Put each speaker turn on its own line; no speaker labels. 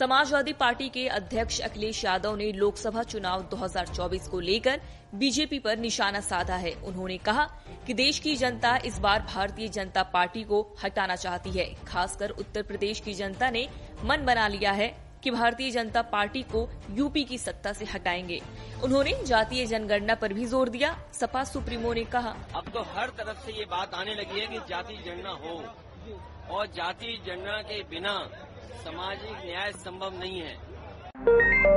Samajwadi party के अध्यक्ष अखिलेश यादव ने लोकसभा चुनाव 2024 को लेकर बीजेपी पर निशाना साधा है। उन्होंने कहा कि देश की जनता इस बार भारतीय जनता पार्टी को हटाना चाहती है। खासकर उत्तर प्रदेश की जनता ने मन बना लिया है कि भारतीय जनता पार्टी को यूपी की सत्ता से हटाएँगे। उन्होंने जातीय जनगणना पर भी ज़ोर दिया। सपा सुप्रीमो ने कहा,
अब तो हर तरफ़ से ये बात आने लगी है कि जाति जनगणना हो और जाति जनगणना के बिना सामाजिक न्याय संभव नहीं है।